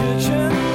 却全。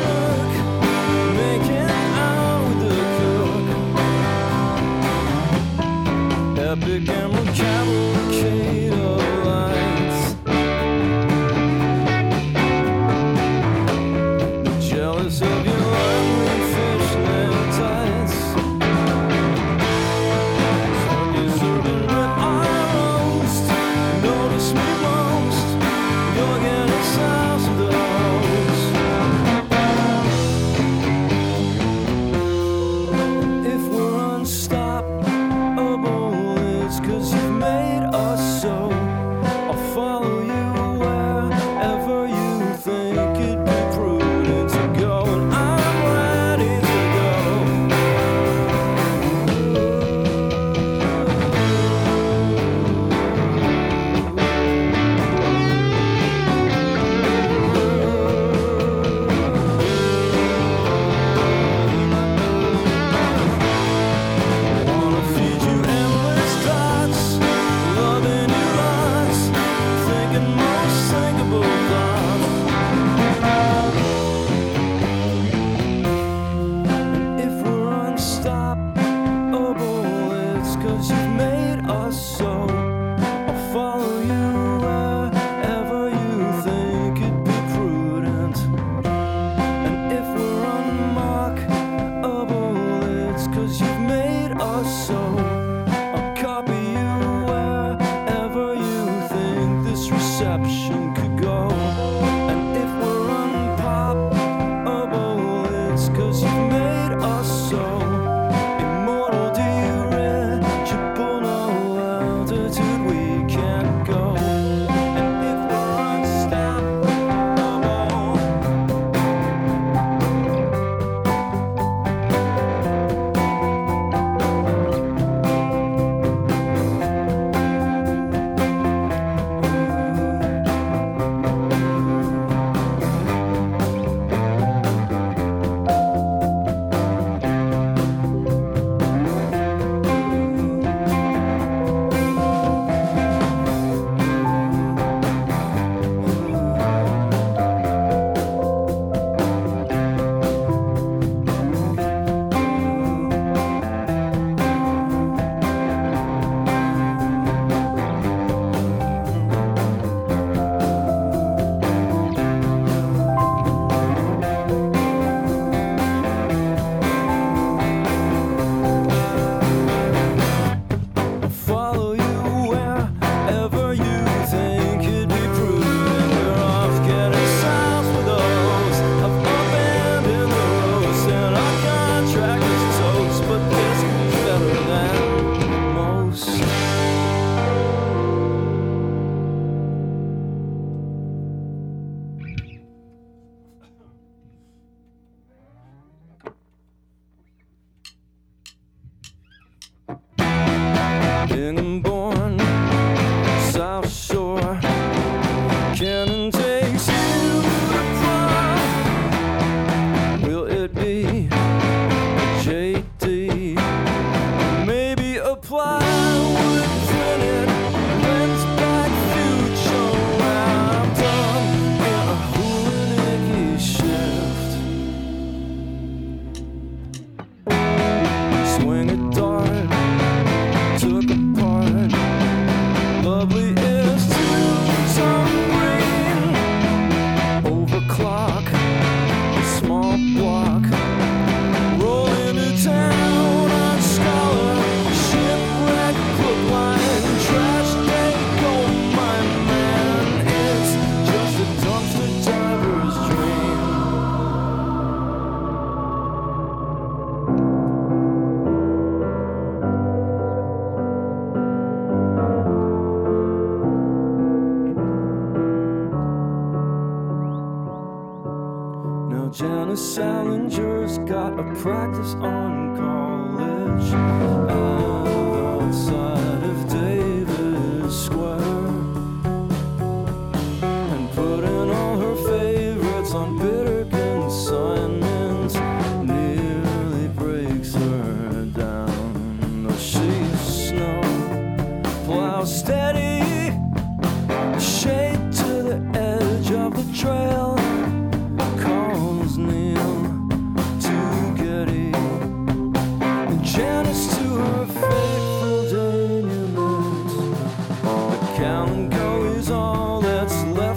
down go is all that's left.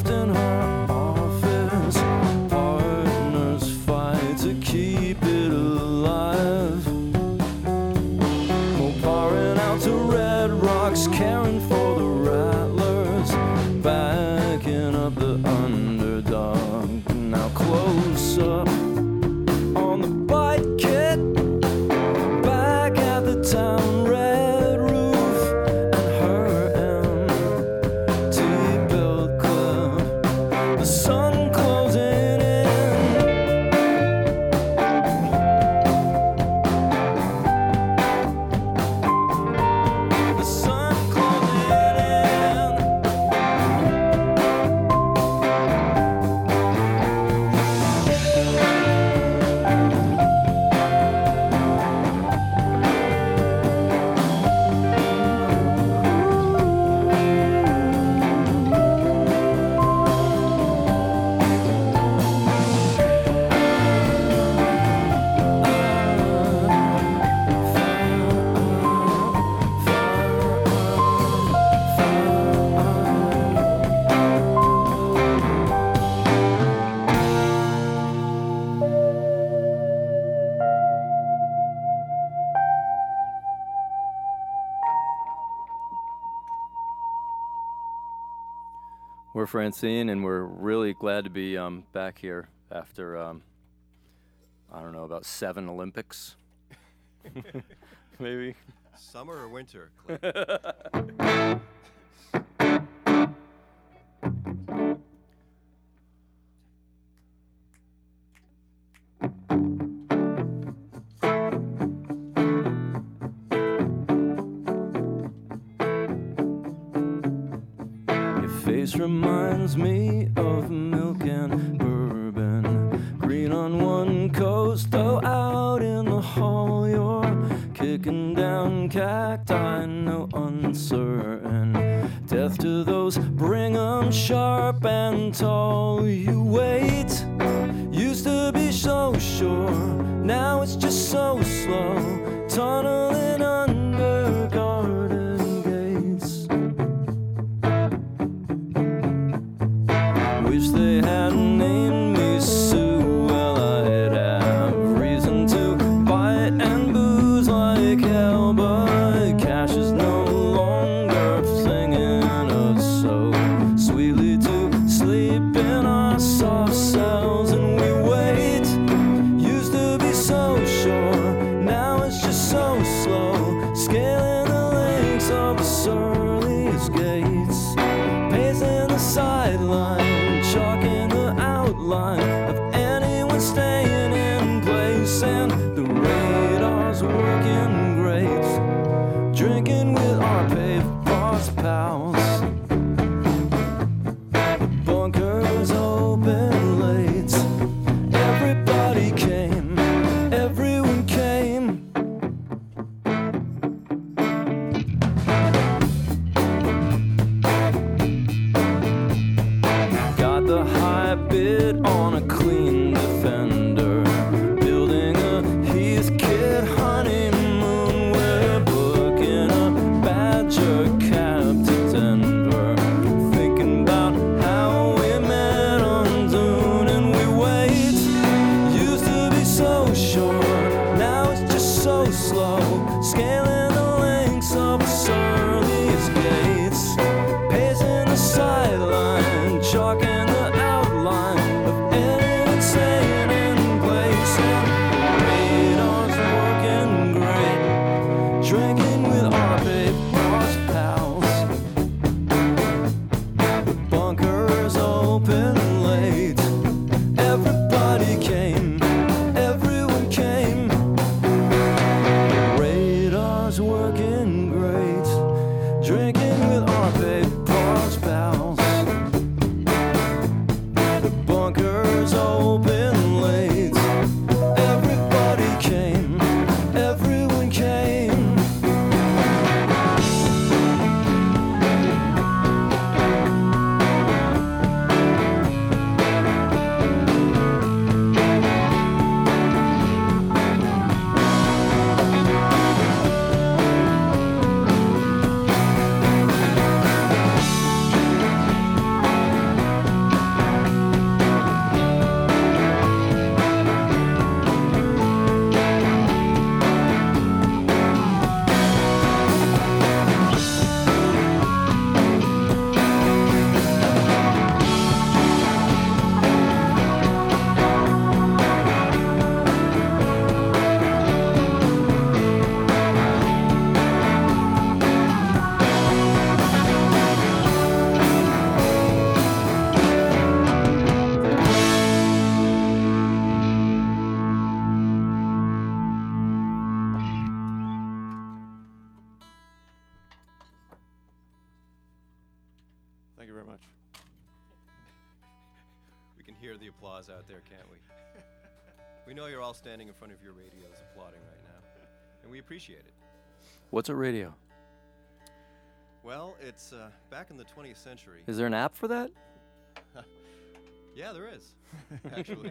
we're Francine, and we're really glad to be um, back here after um, I don't know about seven Olympics, maybe. Summer or winter? place reminds me of milk and bourbon. Green on one coast, though out in the hall, you're kicking down cacti, no uncertain. Death to those, bring 'em sharp and tall. You wait, used to be so sure, now it's just so slow. slow, scaling. Front of your radios applauding right now, and we appreciate it. What's a radio? Well, it's uh, back in the 20th century. Is there an app for that? Yeah, there is, actually.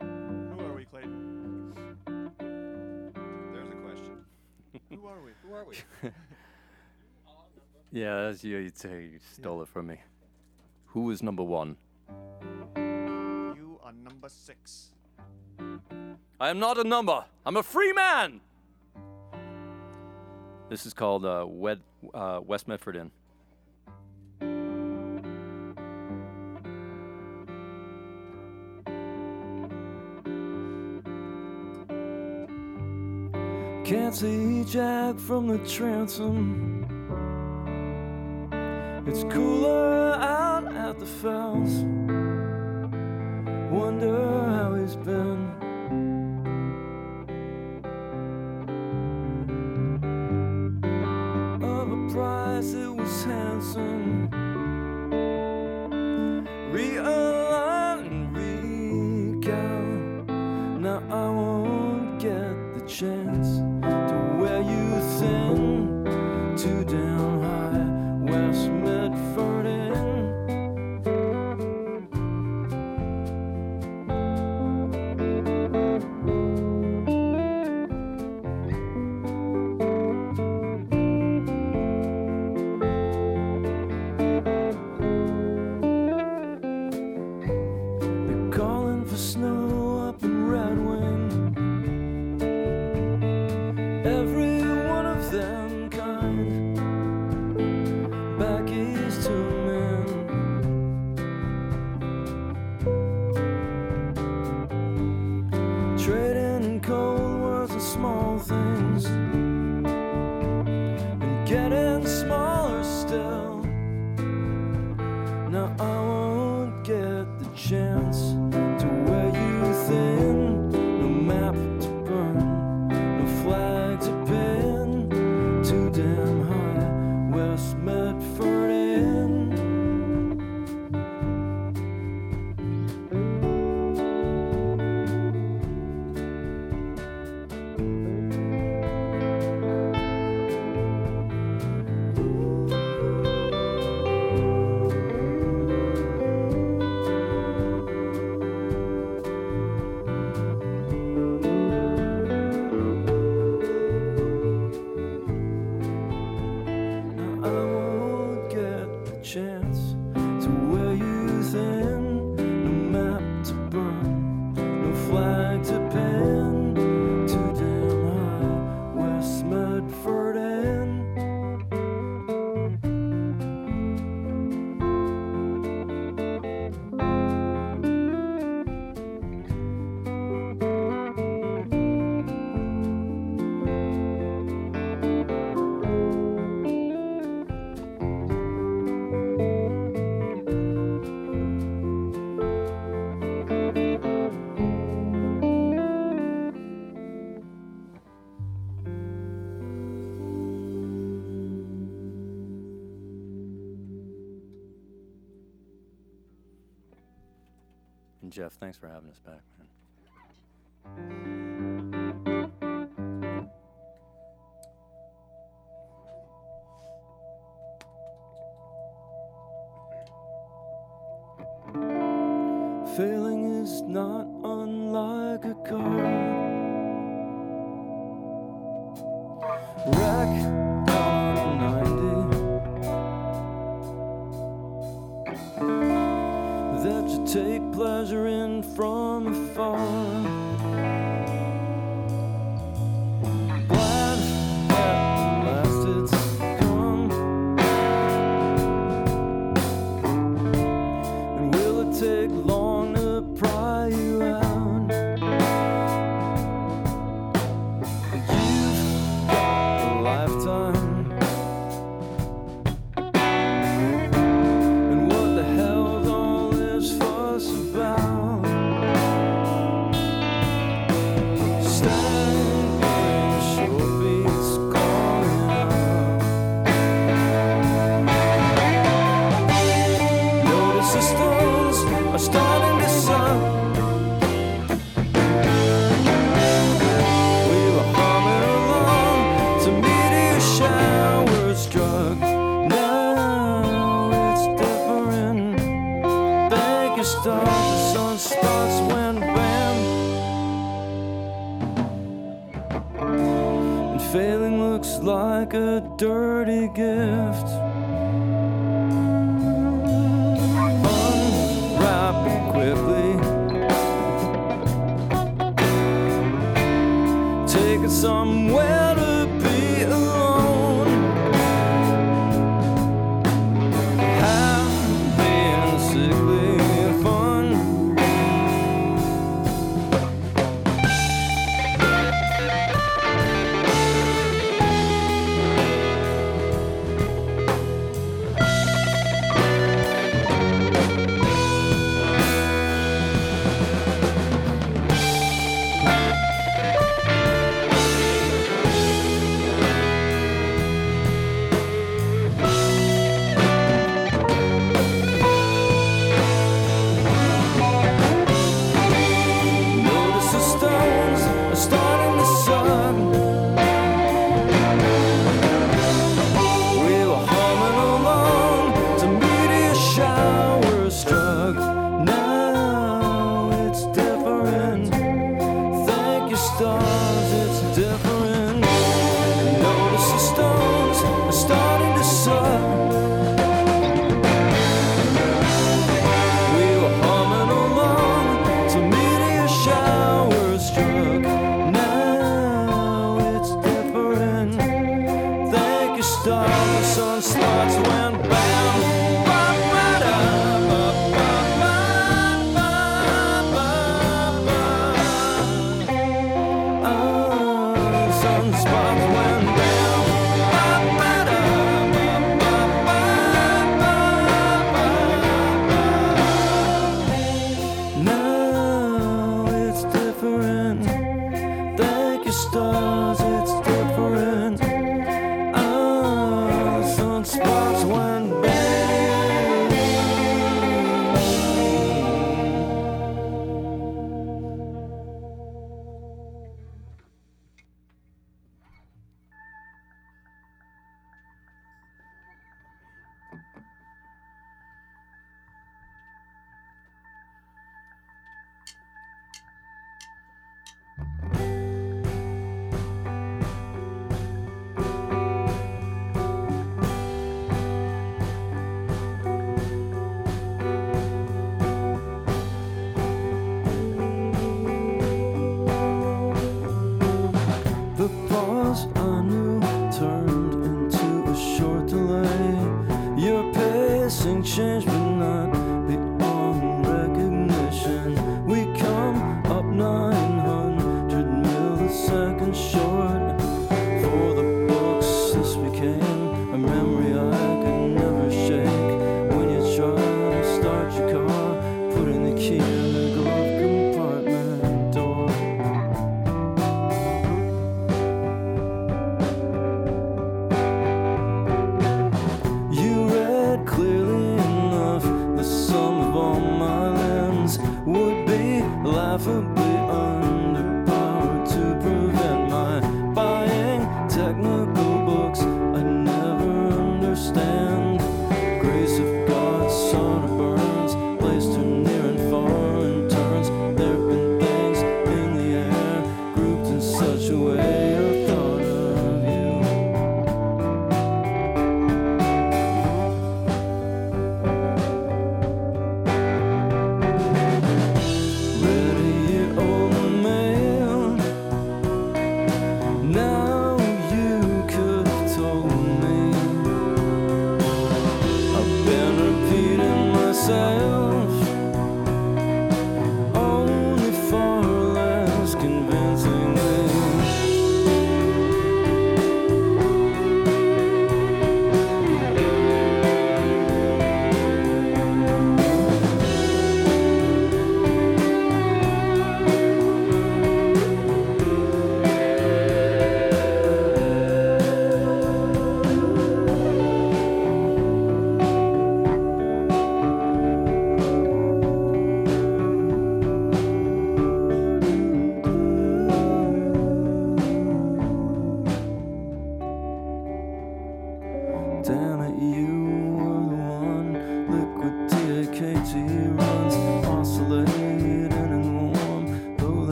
Who are we, Clayton? There's a question. Who are we? Who are we? Yeah, that's you. You'd say you stole it from me. Who is number one? You are number six. I am not a number. I'm a free man. This is called uh, Wed, uh, West Medford Inn. Can't see Jack from the transom. It's cooler out at the fells. Wonder how he's been. Every Jeff, thanks for having us back, Sunspots went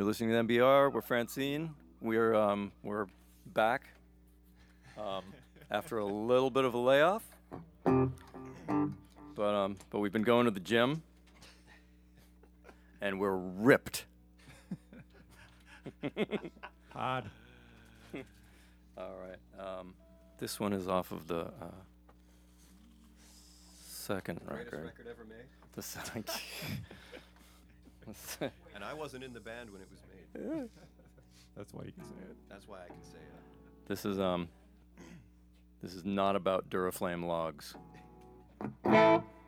You're listening to MBR. We're Francine. We're um, we're back um, after a little bit of a layoff, but um, but we've been going to the gym, and we're ripped. Odd. All right. Um, this one is off of the uh, second Greatest record. record ever made. The second. the se- And I wasn't in the band when it was made. That's why you can say it. That's why I can say it. this is um. This is not about Duraflame logs.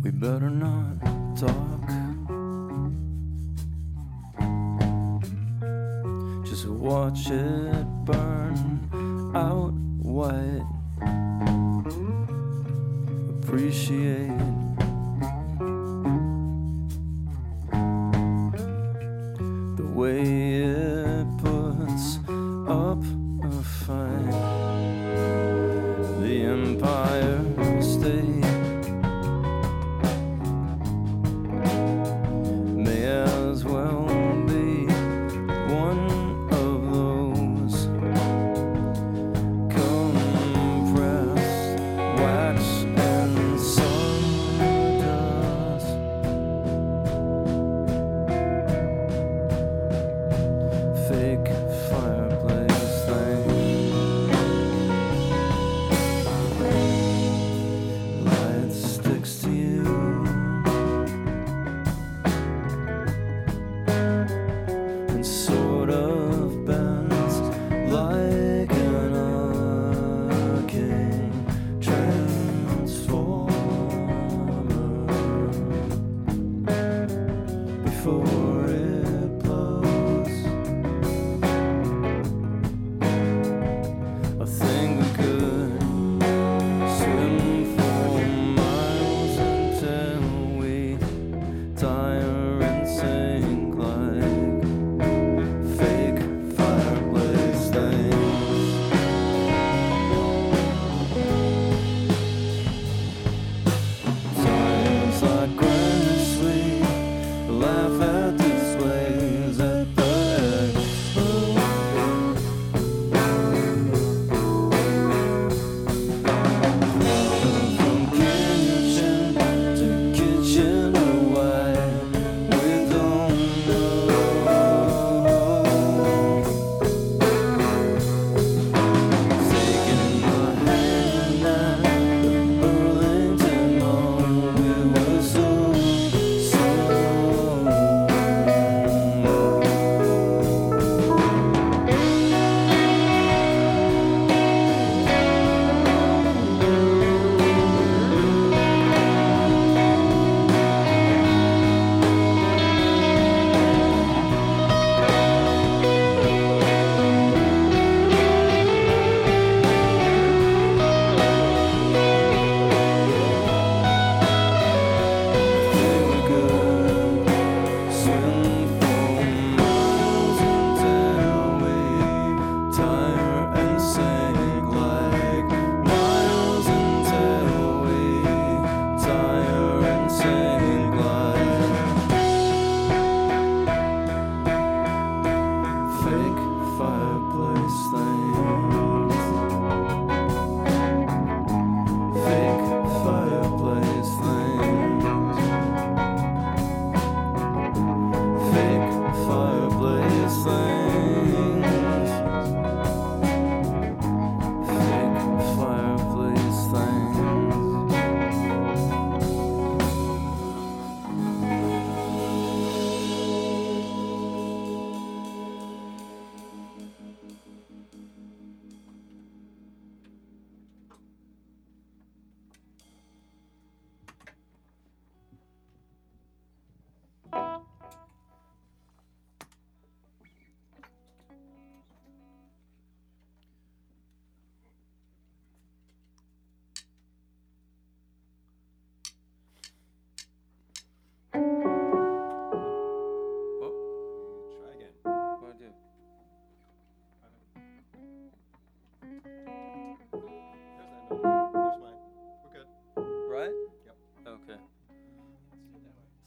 We better not talk. Just watch it burn out white. Appreciate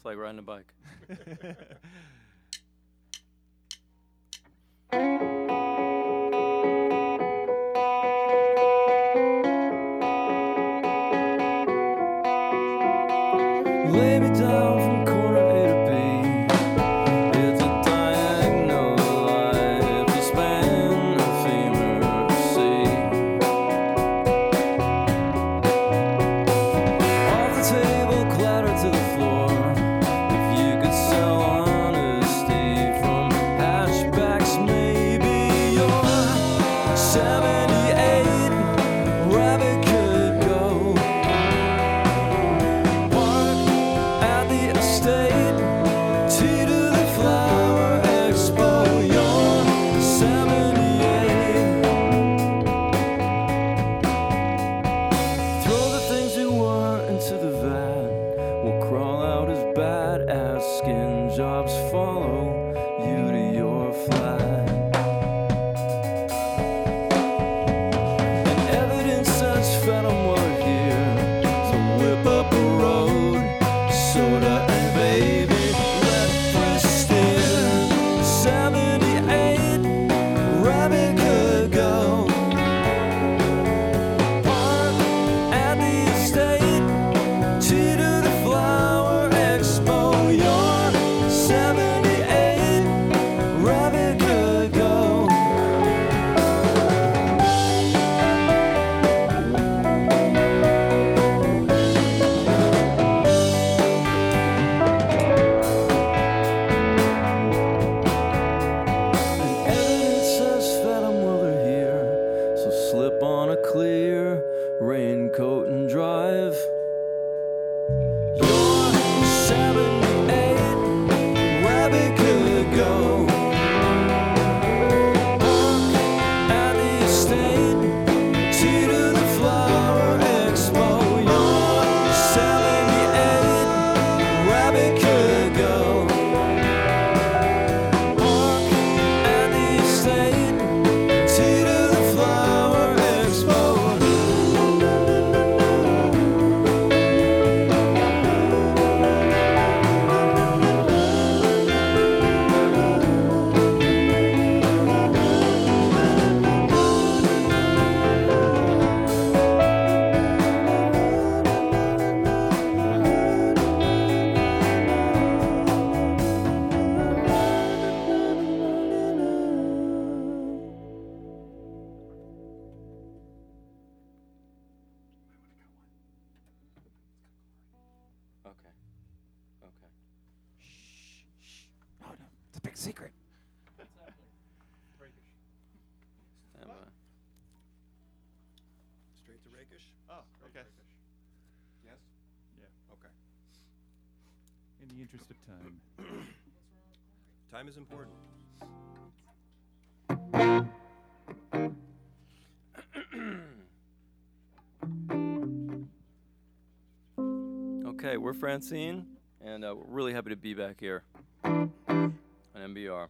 It's like riding a bike. Time is important. okay, we're Francine, and uh, we're really happy to be back here on MBR.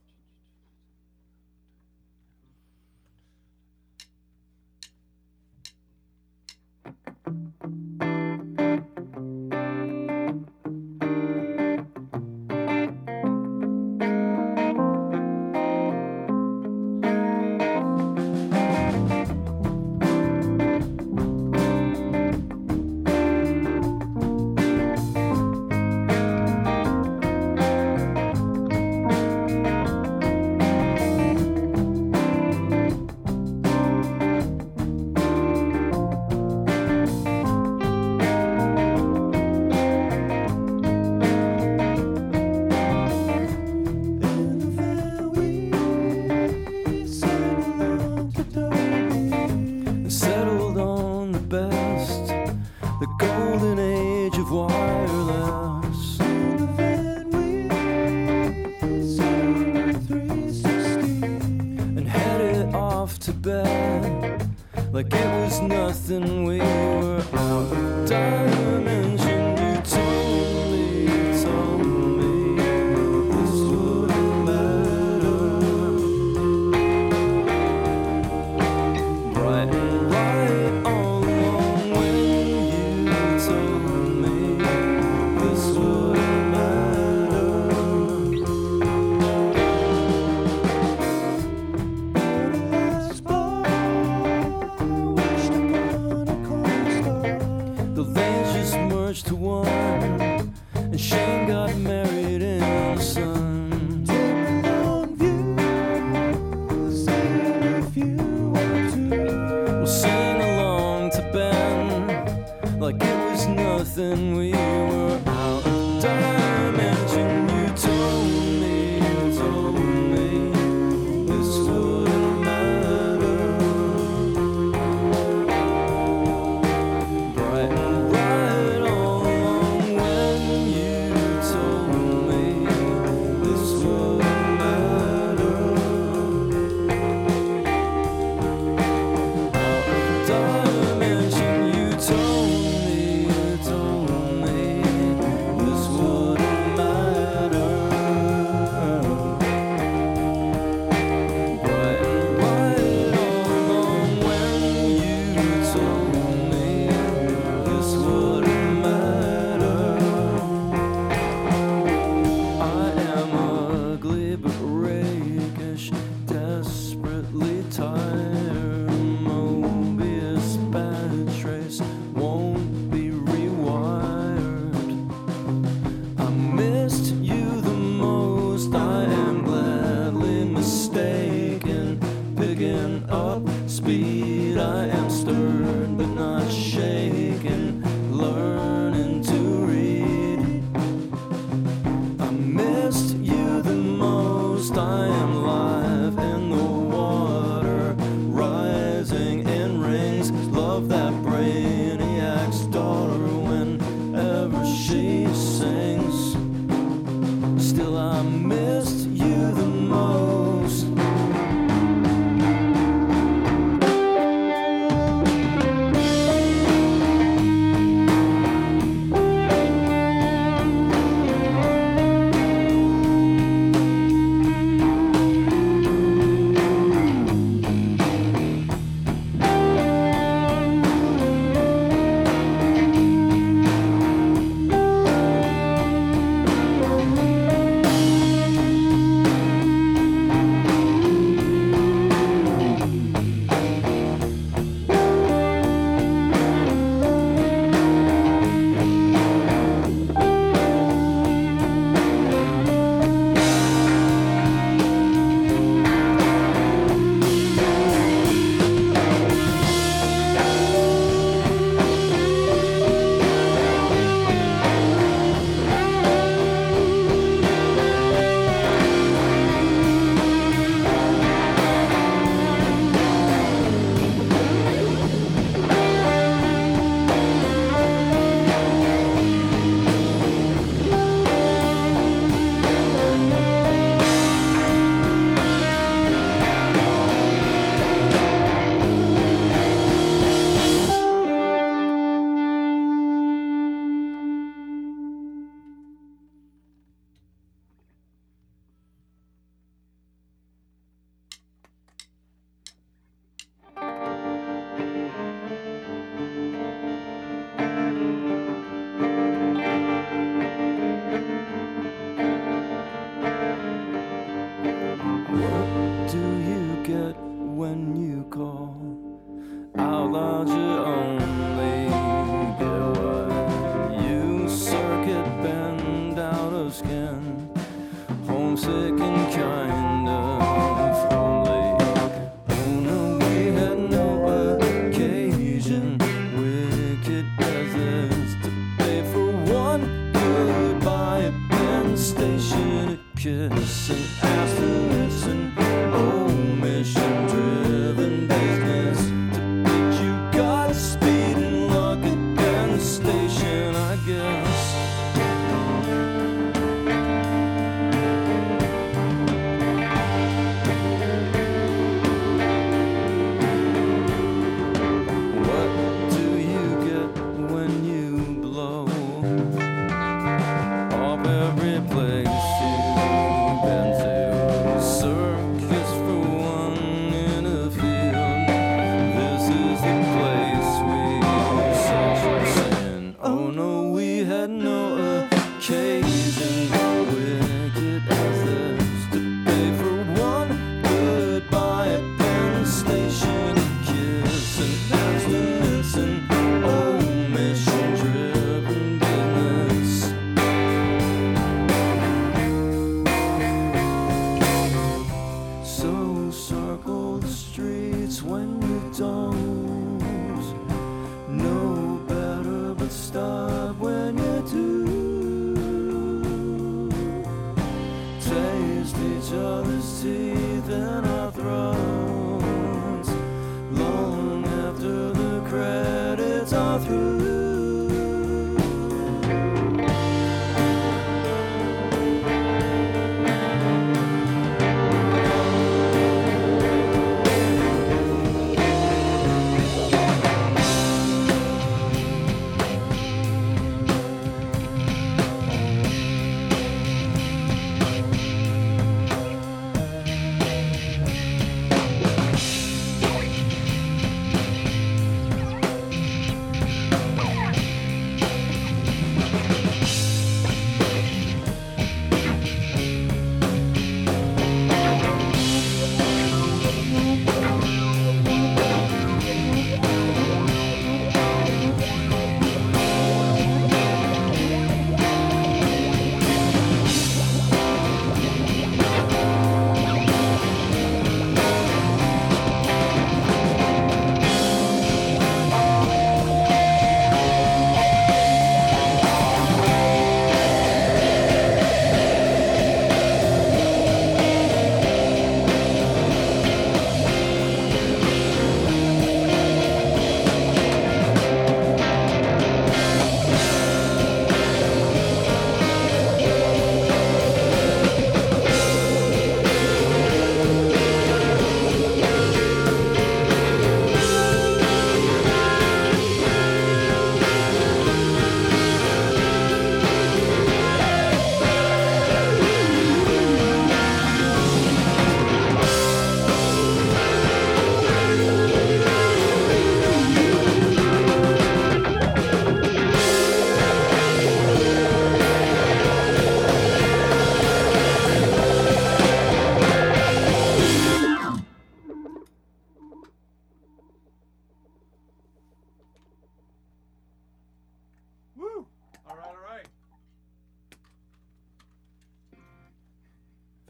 No,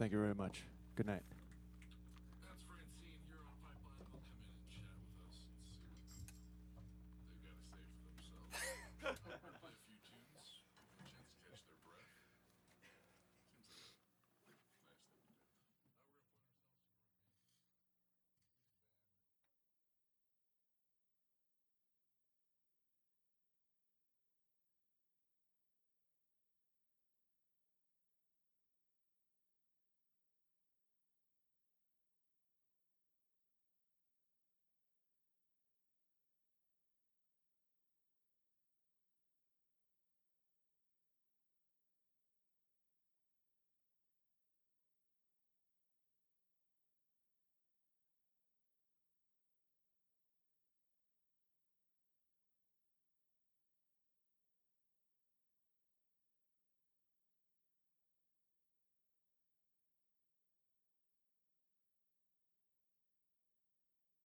Thank you very much. Good night.